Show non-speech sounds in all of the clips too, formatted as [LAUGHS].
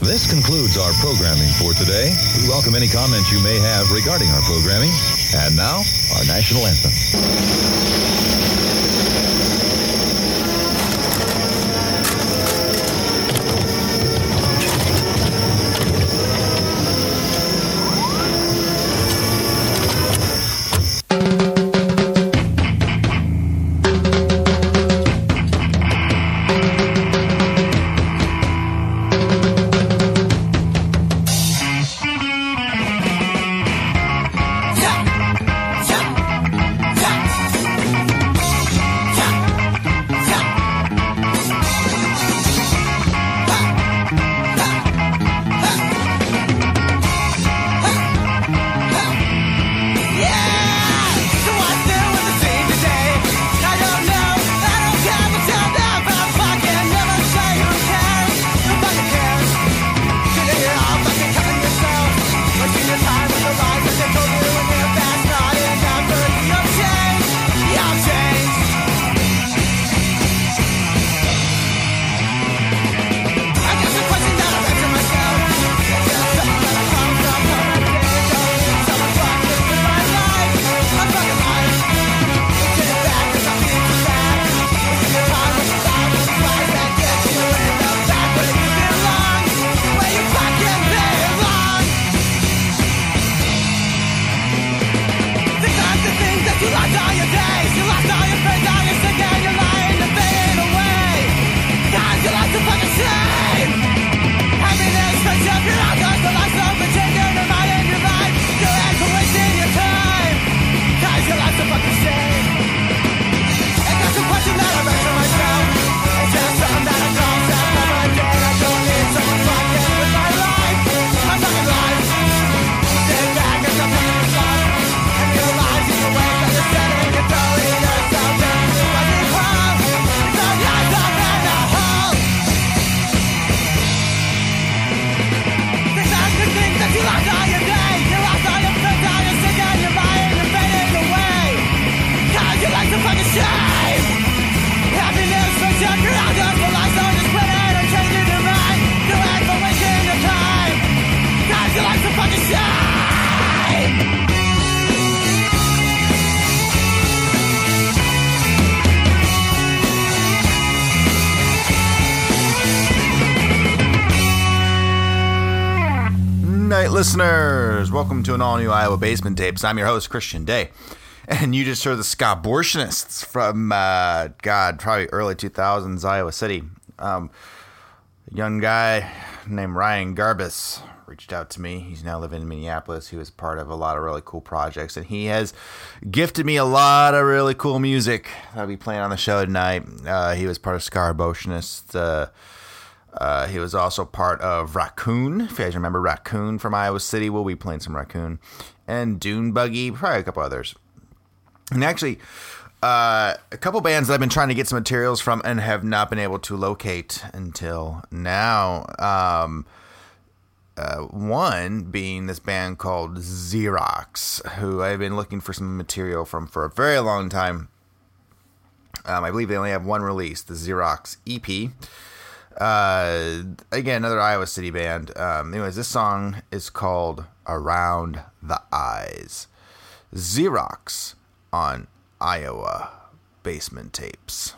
This concludes our programming for today. We welcome any comments you may have regarding our programming. And now, our national anthem. To an all new Iowa Basement Tapes. I'm your host, Christian Day. And you just heard the Ska-Abortionists from, uh, God, probably early 2000s, Iowa City. Um, young guy named Ryan Garbus reached out to me. He's now living in Minneapolis. He was part of a lot of really cool projects, and he has gifted me a lot of really cool music that I'll be playing on the show tonight. Uh, he was part of Ska-Abortionists. Uh, uh, he was also part of Raccoon. If you guys remember Raccoon from Iowa City, we'll be playing some Raccoon. And Dune Buggy, probably a couple others. And actually, uh, a couple bands that I've been trying to get some materials from and have not been able to locate until now. Um, uh, one being this band called Xerox, who I've been looking for some material from for a very long time. Um, I believe they only have one release, the Xerox EP. Uh, again, another Iowa City band. Um, anyways, this song is called Around the Eyes. Xerox on Iowa Basement Tapes.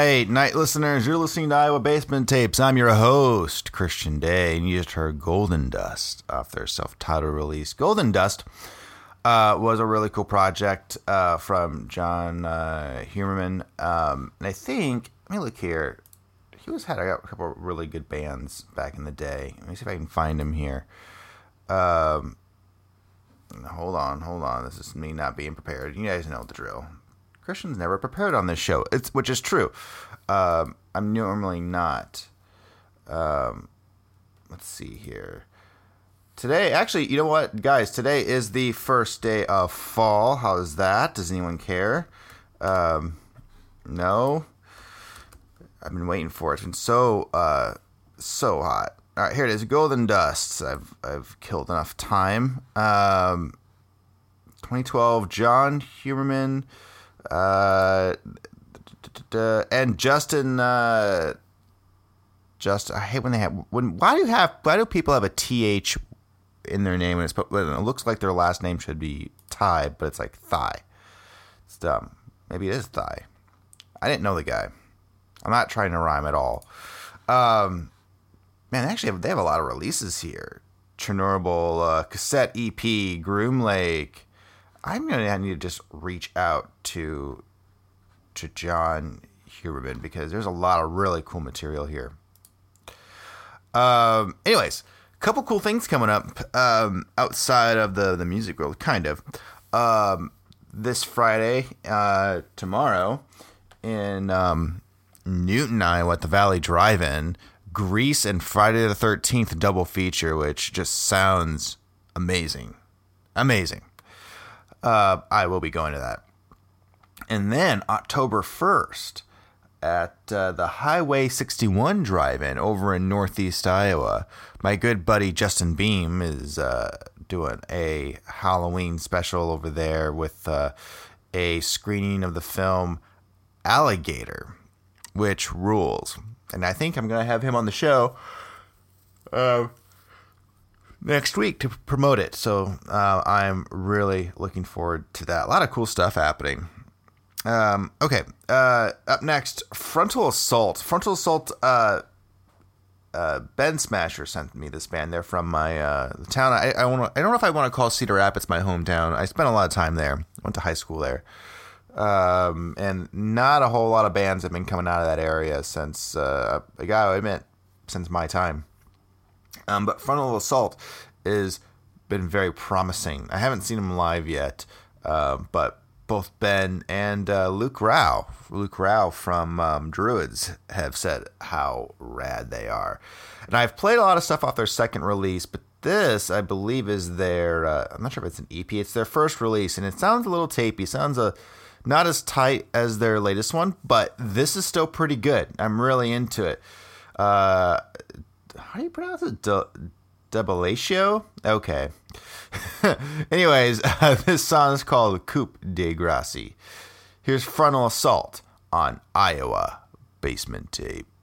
Right, night listeners, you're listening to Iowa Basement Tapes. I'm your host, Christian Day, and you just heard Golden Dust off their self-titled release. Golden Dust uh, was a really cool project uh, from John uh, Humerman, um, and I think let me look here. He was had a couple of really good bands back in the day. Let me see if I can find him here. Um, hold on, hold on. This is me not being prepared. You guys know the drill. Christian's never prepared on this show. It's which is true. Um, I'm normally not. Um, let's see here. Today, actually, you know what, guys? Today is the first day of fall. How's that? Does anyone care? Um, no. I've been waiting for it. It's been so uh, so hot. All right, here it is. Golden Dust. I've I've killed enough time. Um, 2012. John Humerman. Uh, and Justin, uh, just I hate when they have when. Why do you have? Why do people have a th in their name and it's it looks like their last name should be Ty, but it's like Thigh. It's dumb. Maybe it is Thigh. I didn't know the guy. I'm not trying to rhyme at all. Um, man, they actually have, they have a lot of releases here. Chernobyl, uh, cassette EP, Groom Lake, I'm gonna need to just reach out to to John Huberman because there's a lot of really cool material here. Um, anyways, a couple cool things coming up um, outside of the the music world, kind of. Um, this Friday, uh, tomorrow, in um, Newton, Iowa, at the Valley Drive-In, Grease and Friday the Thirteenth double feature, which just sounds amazing, amazing uh, I will be going to that. And then October 1st at uh, the Highway 61 drive in over in Northeast Iowa, my good buddy Justin Beam is uh, doing a Halloween special over there with uh, a screening of the film Alligator, which rules. And I think I'm going to have him on the show. Uh, next week to promote it. So uh, I'm really looking forward to that. A lot of cool stuff happening. Um, okay, uh, up next, Frontal Assault. Frontal Assault. Uh, uh, ben Smasher sent me this band. They're from my uh, town. I I, wanna, I don't know if I want to call Cedar Rapids my hometown. I spent a lot of time there. Went to high school there. Um, and not a whole lot of bands have been coming out of that area since uh, I gotta admit, since my time. Um, but Frontal Assault has been very promising. I haven't seen him live yet, uh, but both Ben and uh, Luke Rao, Luke Rao from um, Druids, have said how rad they are. And I've played a lot of stuff off their second release, but this, I believe, is their. Uh, I'm not sure if it's an EP. It's their first release, and it sounds a little tapey. Sounds a not as tight as their latest one, but this is still pretty good. I'm really into it. Uh, how do you pronounce it? De-? Okay. [LAUGHS] Anyways, uh, [LAUGHS] this song is called Coupe de Gracie. Here's Frontal Assault on Iowa Basement Tapes.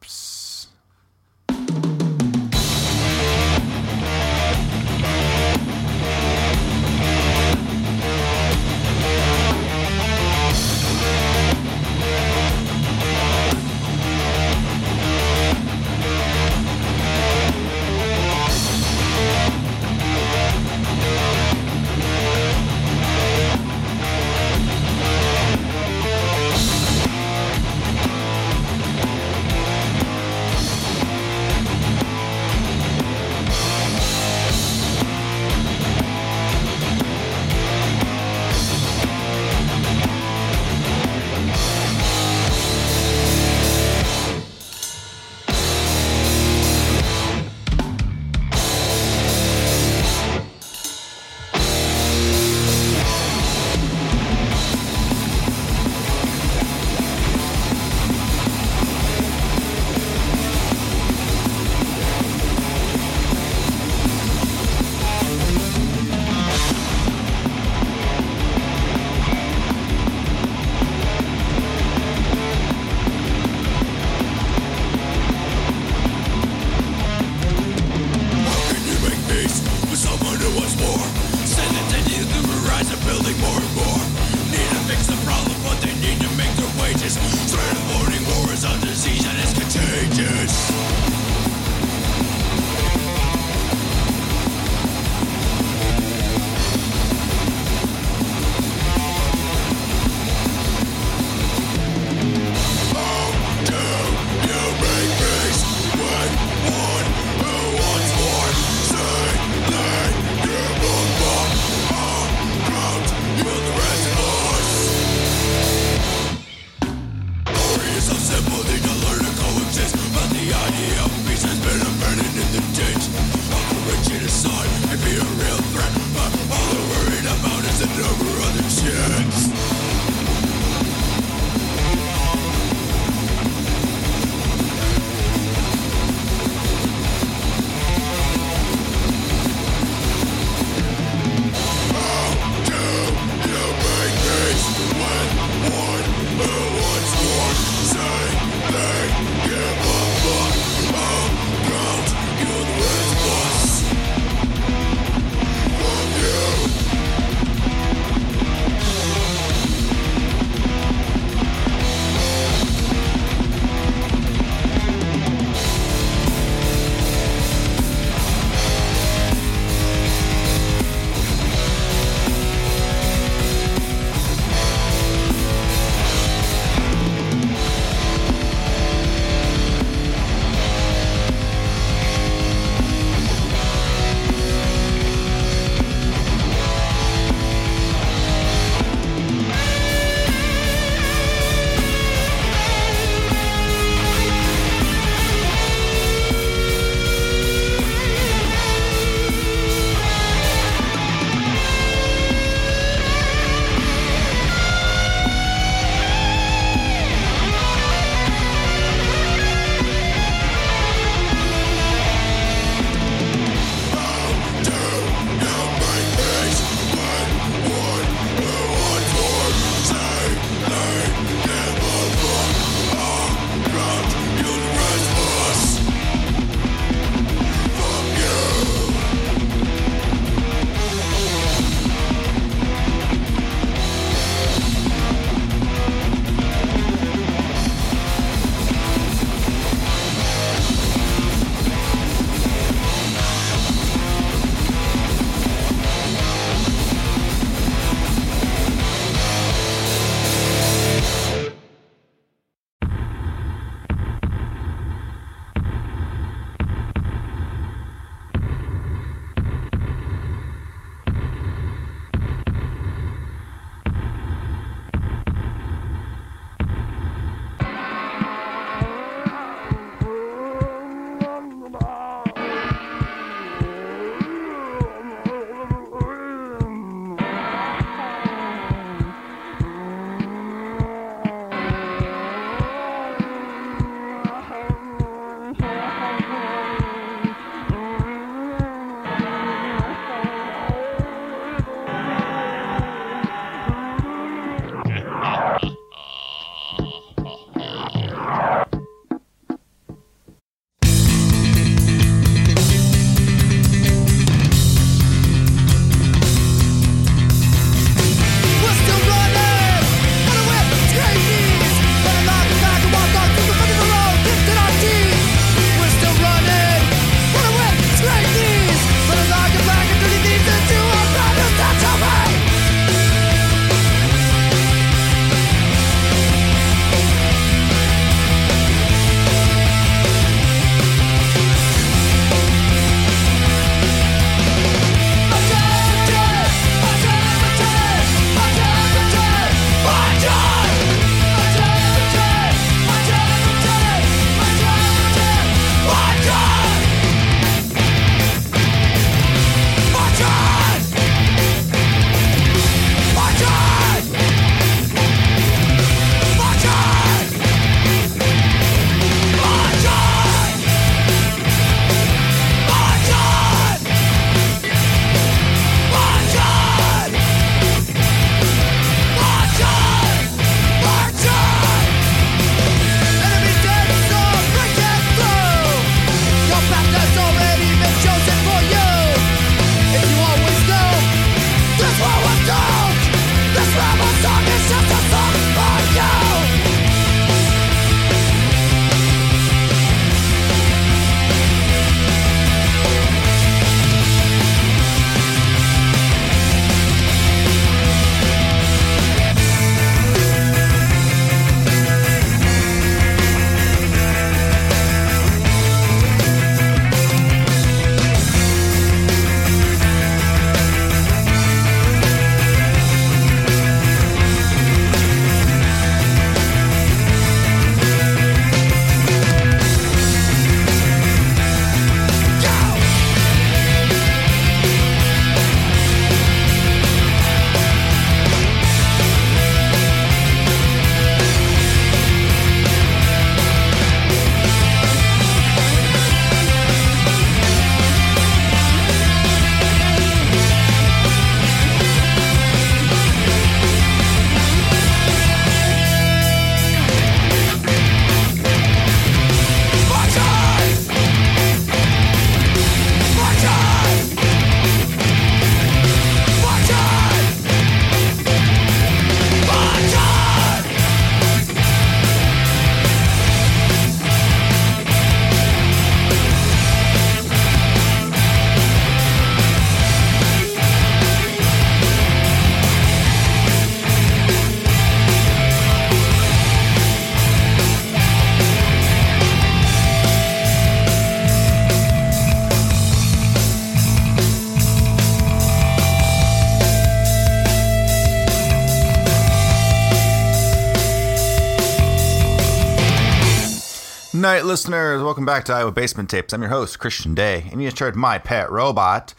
Night, listeners. Welcome back to Iowa Basement Tapes. I'm your host, Christian Day, and you just heard My Pet Robot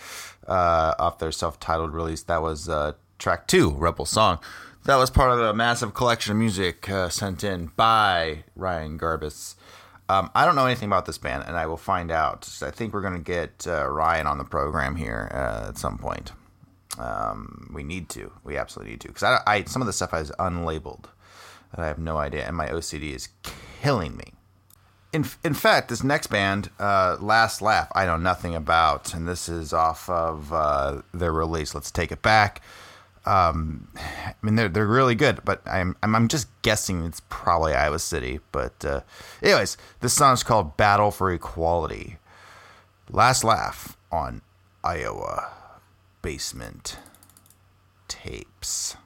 uh, off their self titled release. That was uh, track two, Rebel Song. That was part of a massive collection of music uh, sent in by Ryan Garbus. Um, I don't know anything about this band, and I will find out. I think we're going to get uh, Ryan on the program here uh, at some point. Um, we need to. We absolutely need to. Because I, I, some of the stuff is unlabeled. And I have no idea, and my OCD is killing me. In, in fact, this next band, uh, Last Laugh, I know nothing about, and this is off of uh, their release. Let's take it back. Um, I mean, they're they're really good, but I'm I'm, just guessing it's probably Iowa City. But uh, anyways, this song is called "Battle for Equality." Last laugh on Iowa basement tapes.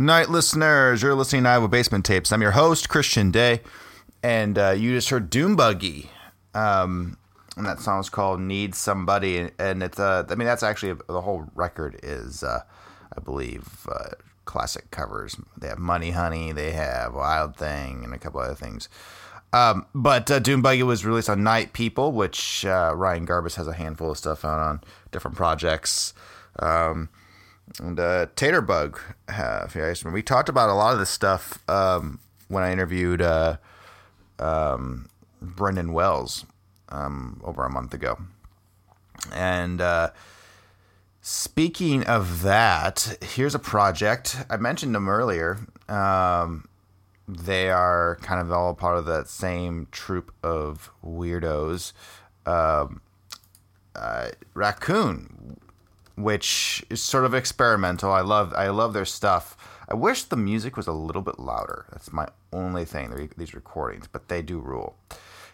Night, listeners. You're listening to Iowa Basement Tapes. I'm your host, Christian Day, and uh, you just heard Doom Buggy. Um, and that song is called "Need Somebody," and it's uh, I mean that's actually the whole record is, uh, I believe, uh, classic covers. They have "Money Honey," they have "Wild Thing," and a couple other things. Um, but uh, Doom Buggy was released on Night People, which uh, Ryan Garbes has a handful of stuff out on different projects. Um, and uh, Taterbug, you guys we talked about a lot of this stuff um, when I interviewed uh, um, Brendan Wells um, over a month ago. And uh, speaking of that, here's a project. I mentioned them earlier. Um, they are kind of all part of that same troop of weirdos. Um, uh, Raccoon, which is sort of experimental. I love I love their stuff. I wish the music was a little bit louder. That's my only thing. These recordings, but they do rule.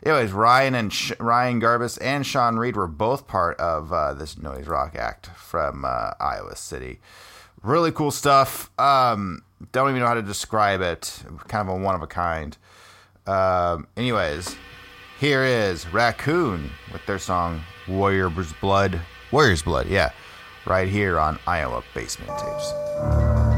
Anyways, Ryan and Sh- Ryan Garbes and Shawn Reed were both part of uh, this noise rock act from uh, Iowa City. Really cool stuff. Um, don't even know how to describe it. Kind of a one of a kind. Um, anyways, here is Raccoon with their song Warrior's Blood. Warrior's Blood, yeah. Right here on Iowa Basement Tapes.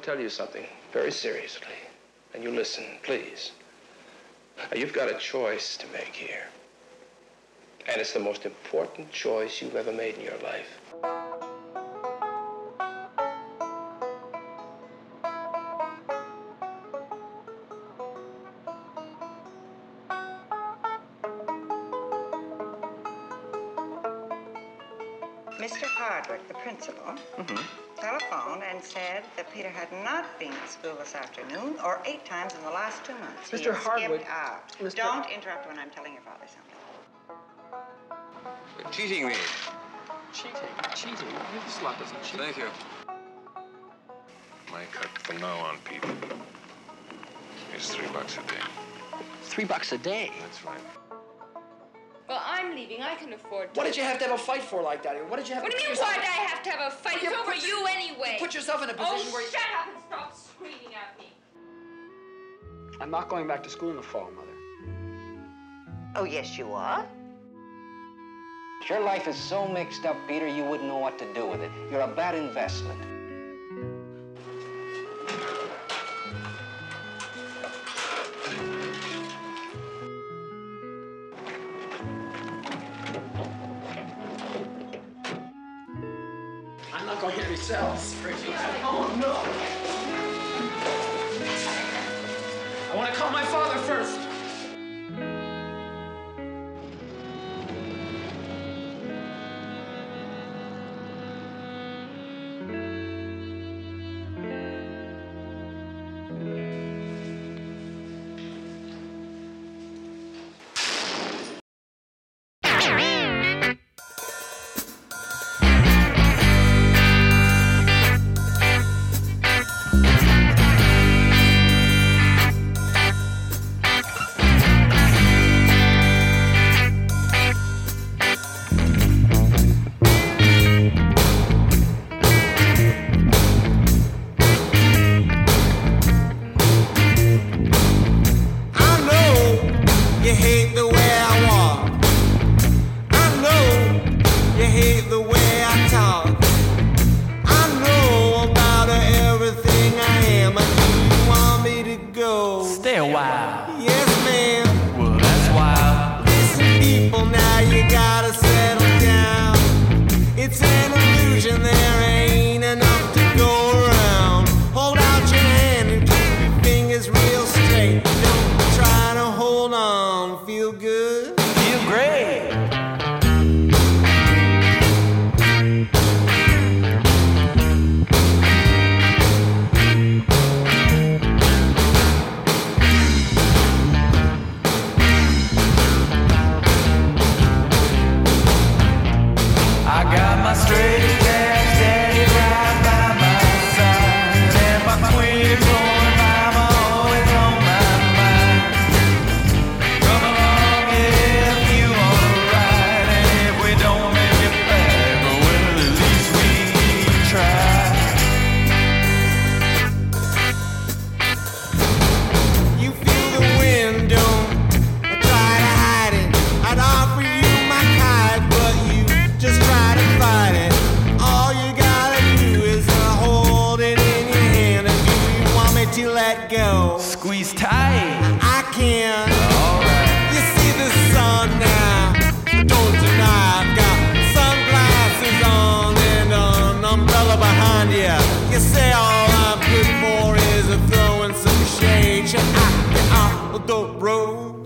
Tell you something very seriously, and you listen, please. You've got a choice to make here, and it's the most important choice you've ever made in your life. Mr. Hardwick, the principal, mm-hmm. telephoned and said that Peter had not been at school this afternoon or eight times in the last two months. Mr. had Hardwick, skipped out. Mr. Don't interrupt when I'm telling your father something. Cheating me. Cheating. Cheating? This lot doesn't cheat. Thank you. My cut from now on, Pete, is three bucks a day. Three bucks a day. That's right. Well, I'm leaving. I can afford to. What did you have to have a fight for like that? What did you have What to do you mean, why did I have to have a fight? You It's over you anyway. Put yourself in a oh, position oh, where you... shut up and stop screaming at me. I'm not going back to school in the fall, Mother. Oh, yes, you are. Your life is so mixed up, Peter, you wouldn't know what to do with it. You're a bad investment.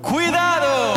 Cuidado.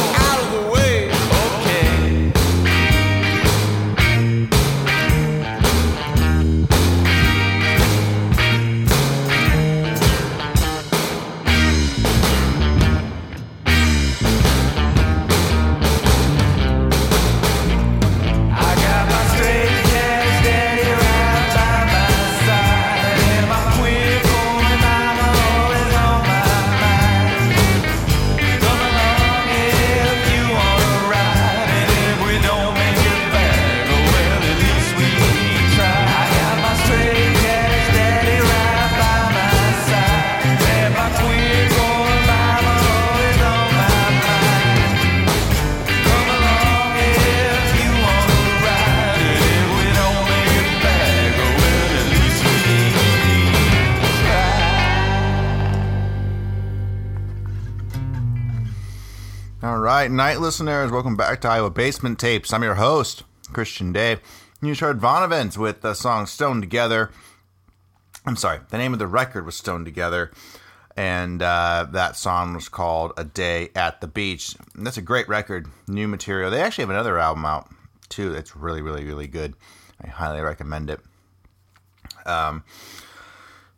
Night, night, listeners. Welcome back to Iowa Basement Tapes. I'm your host, Christian Day. You just heard Vonavent with the song Stone Together. I'm sorry, the name of the record was Stone Together, and uh, that song was called A Day at the Beach. And that's a great record, new material. They actually have another album out, too, that's really, really, really good. I highly recommend it. Um,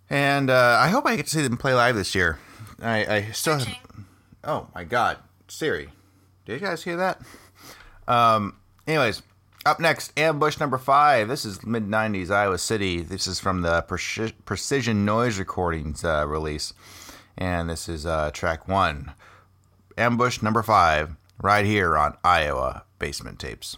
and uh, I hope I get to see them play live this year. I, I still have. Oh my God, Siri, did you guys hear that? Um, anyways, up next, Ambush number five. This is mid '90s Iowa City. This is from the Preci- Precision Noise Recordings uh, release, and this is uh, track one, Ambush number five, right here on Iowa Basement Tapes.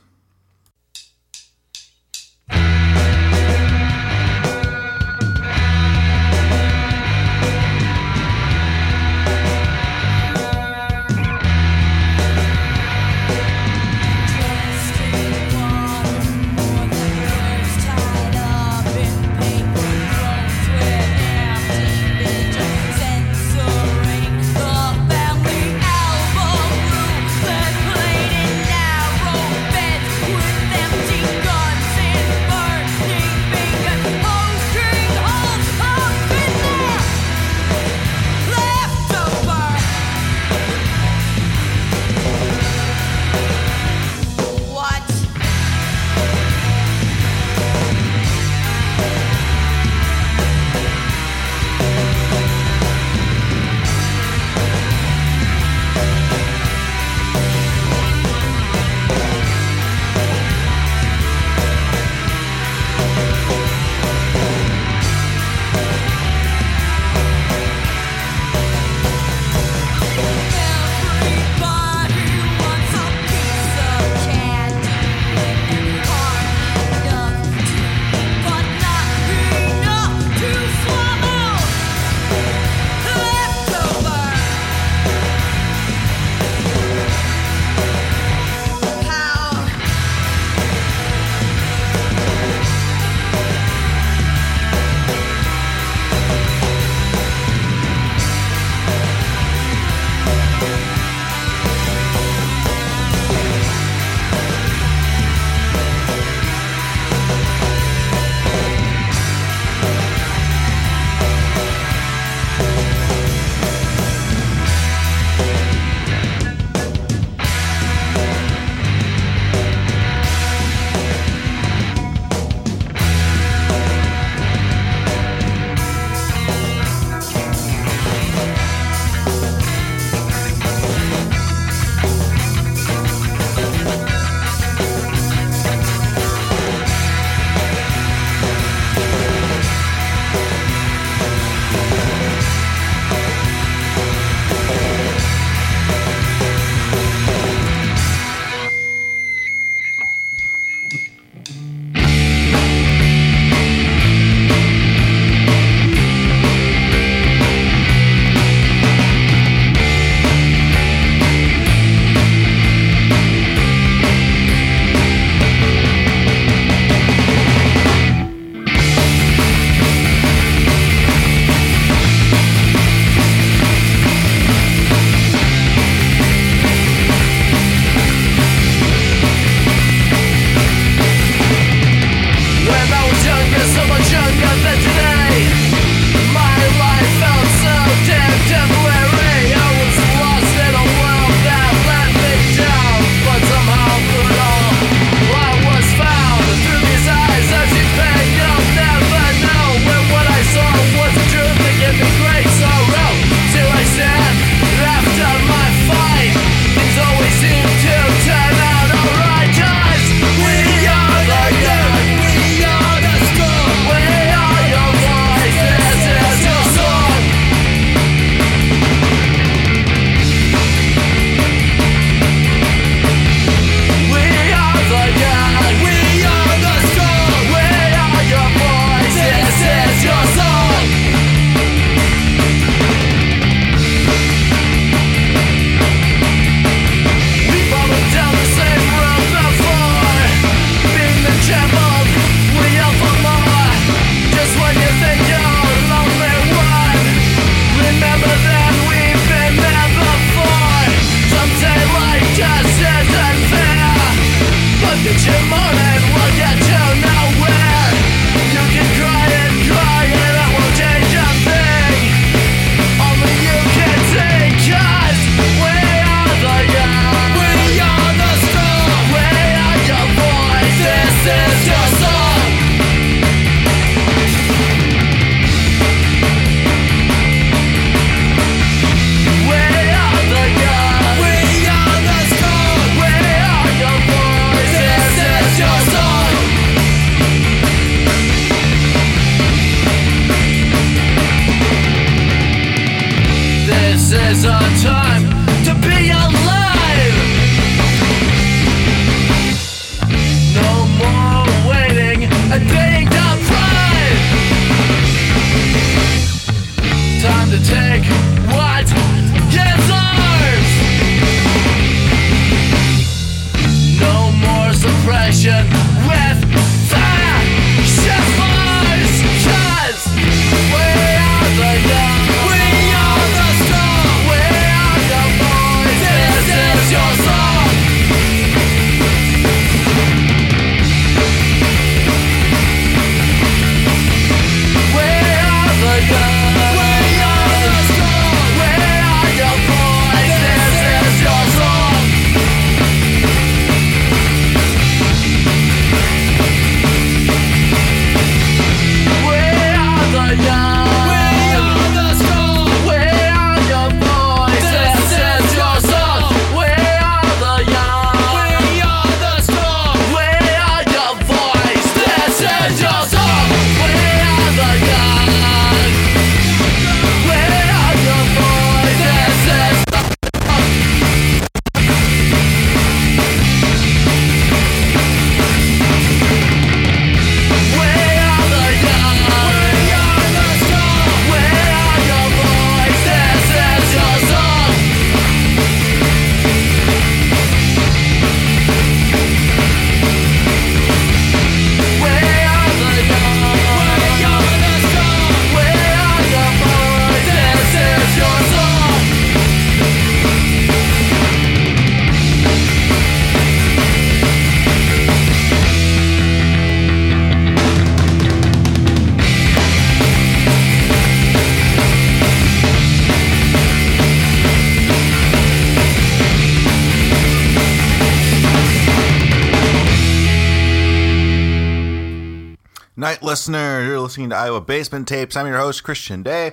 Listener, you're listening to Iowa Basement Tapes. I'm your host, Christian Day.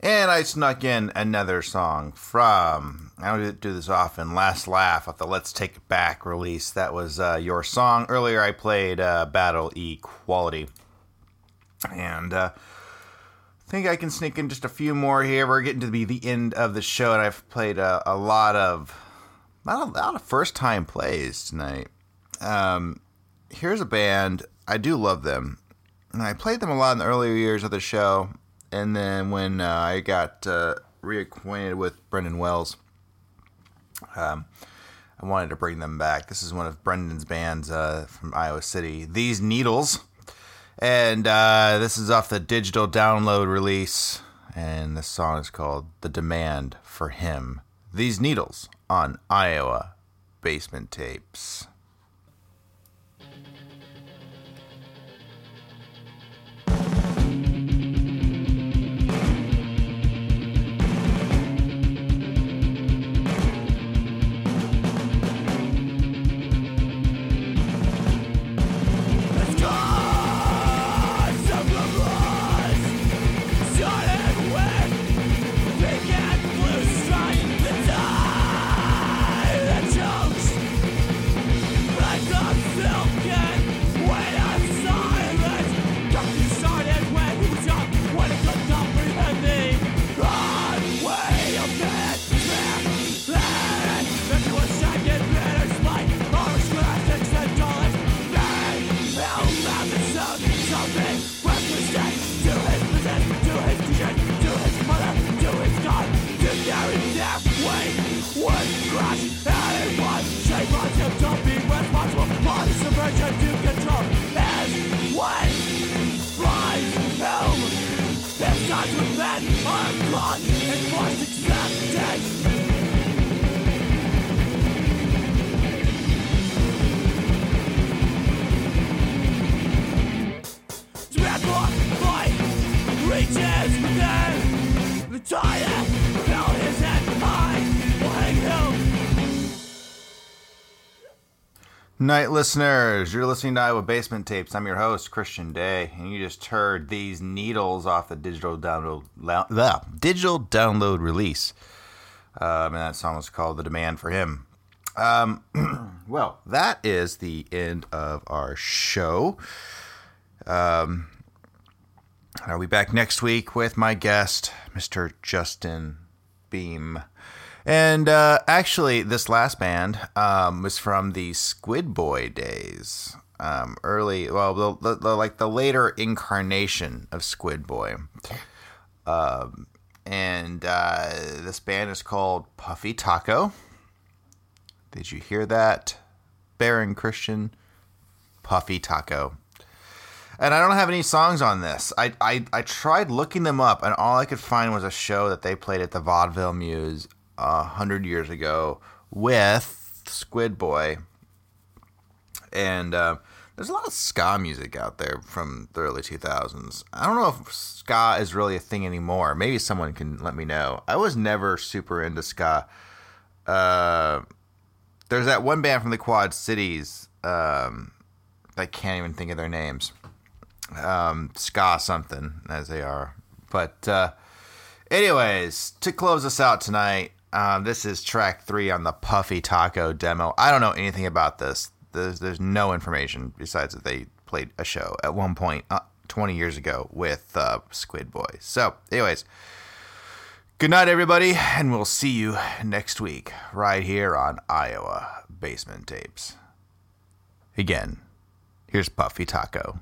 And I snuck in another song from, I don't do this often, Last Laugh off the Let's Take It Back release. That was uh, your song. Earlier I played uh, Battle Equality. And uh, I think I can sneak in just a few more here. We're getting to be the end of the show, and I've played a, a lot of, not a lot of first time plays tonight. Um, here's a band I do love them, and I played them a lot in the earlier years of the show. And then when uh, I got uh, reacquainted with Brendan Wells, um, I wanted to bring them back. This is one of Brendan's bands uh, from Iowa City, These Needles, and uh, this is off the digital download release. And this song is called "The Demand for Him." These Needles on Iowa Basement Tapes. Night listeners, you're listening to Iowa Basement Tapes. I'm your host, Christian Day, and you just heard these needles off the digital download the digital download release. Um, and that song was called The Demand for Him. Um, [CLEARS THROAT] well, that is the end of our show. Um, I'll be back next week with my guest, Mr. Justin Beam. And uh, actually, this last band um, was from the Squid Boy days. Um, early, well, the, the, the, like the later incarnation of Squid Boy. Um, and uh, this band is called Puffy Taco. Did you hear that, Baron Christian? Puffy Taco. And I don't have any songs on this. I, I, I tried looking them up, and all I could find was a show that they played at the Vaudeville Mews a hundred years ago with Squid Boy. And uh, there's a lot of ska music out there from the early 2000s. I don't know if ska is really a thing anymore. Maybe someone can let me know. I was never super into ska. Uh, there's that one band from the Quad Cities. Um, I can't even think of their names. Um, ska something as they are. But uh, anyways, to close us out tonight, um, this is track three on the Puffy Taco demo. I don't know anything about this. There's, there's no information besides that they played a show at one point uh, 20 years ago with uh, Squid Boy. So, anyways, good night, everybody, and we'll see you next week right here on Iowa Basement Tapes. Again, here's Puffy Taco.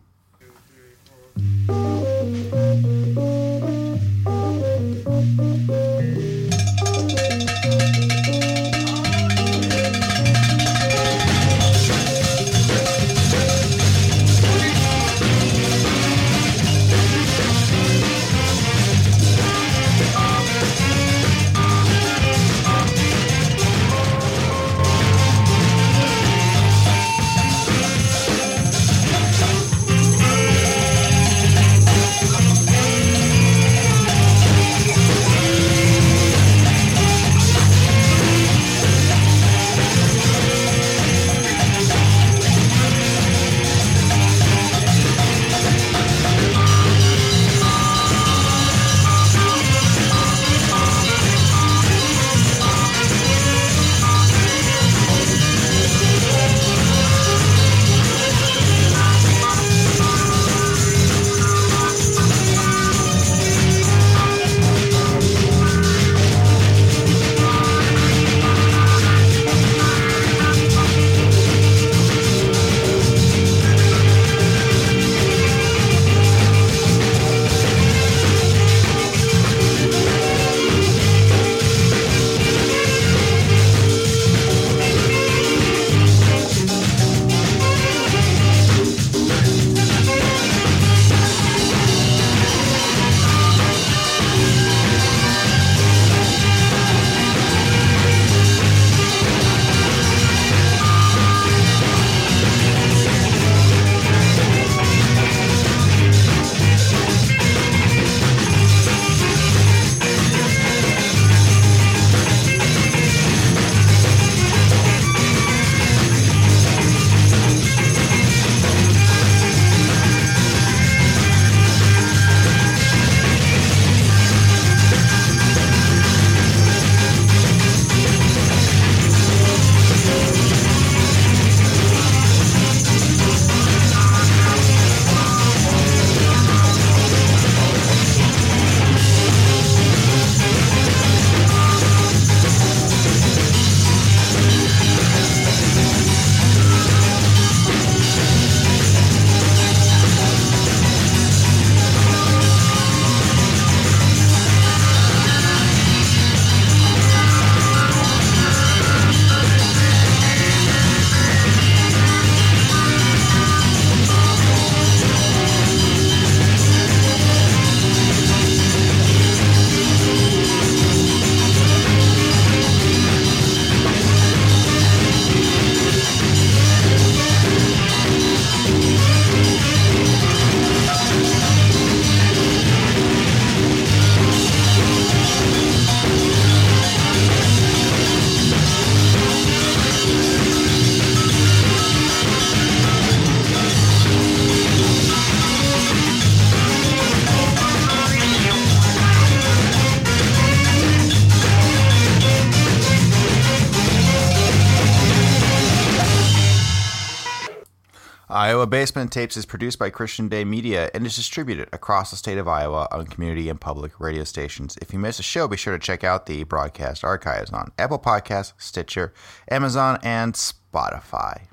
Basement Tapes is produced by Christian Day Media and is distributed across the state of Iowa on community and public radio stations. If you miss a show, be sure to check out the broadcast archives on Apple Podcasts, Stitcher, Amazon, and Spotify.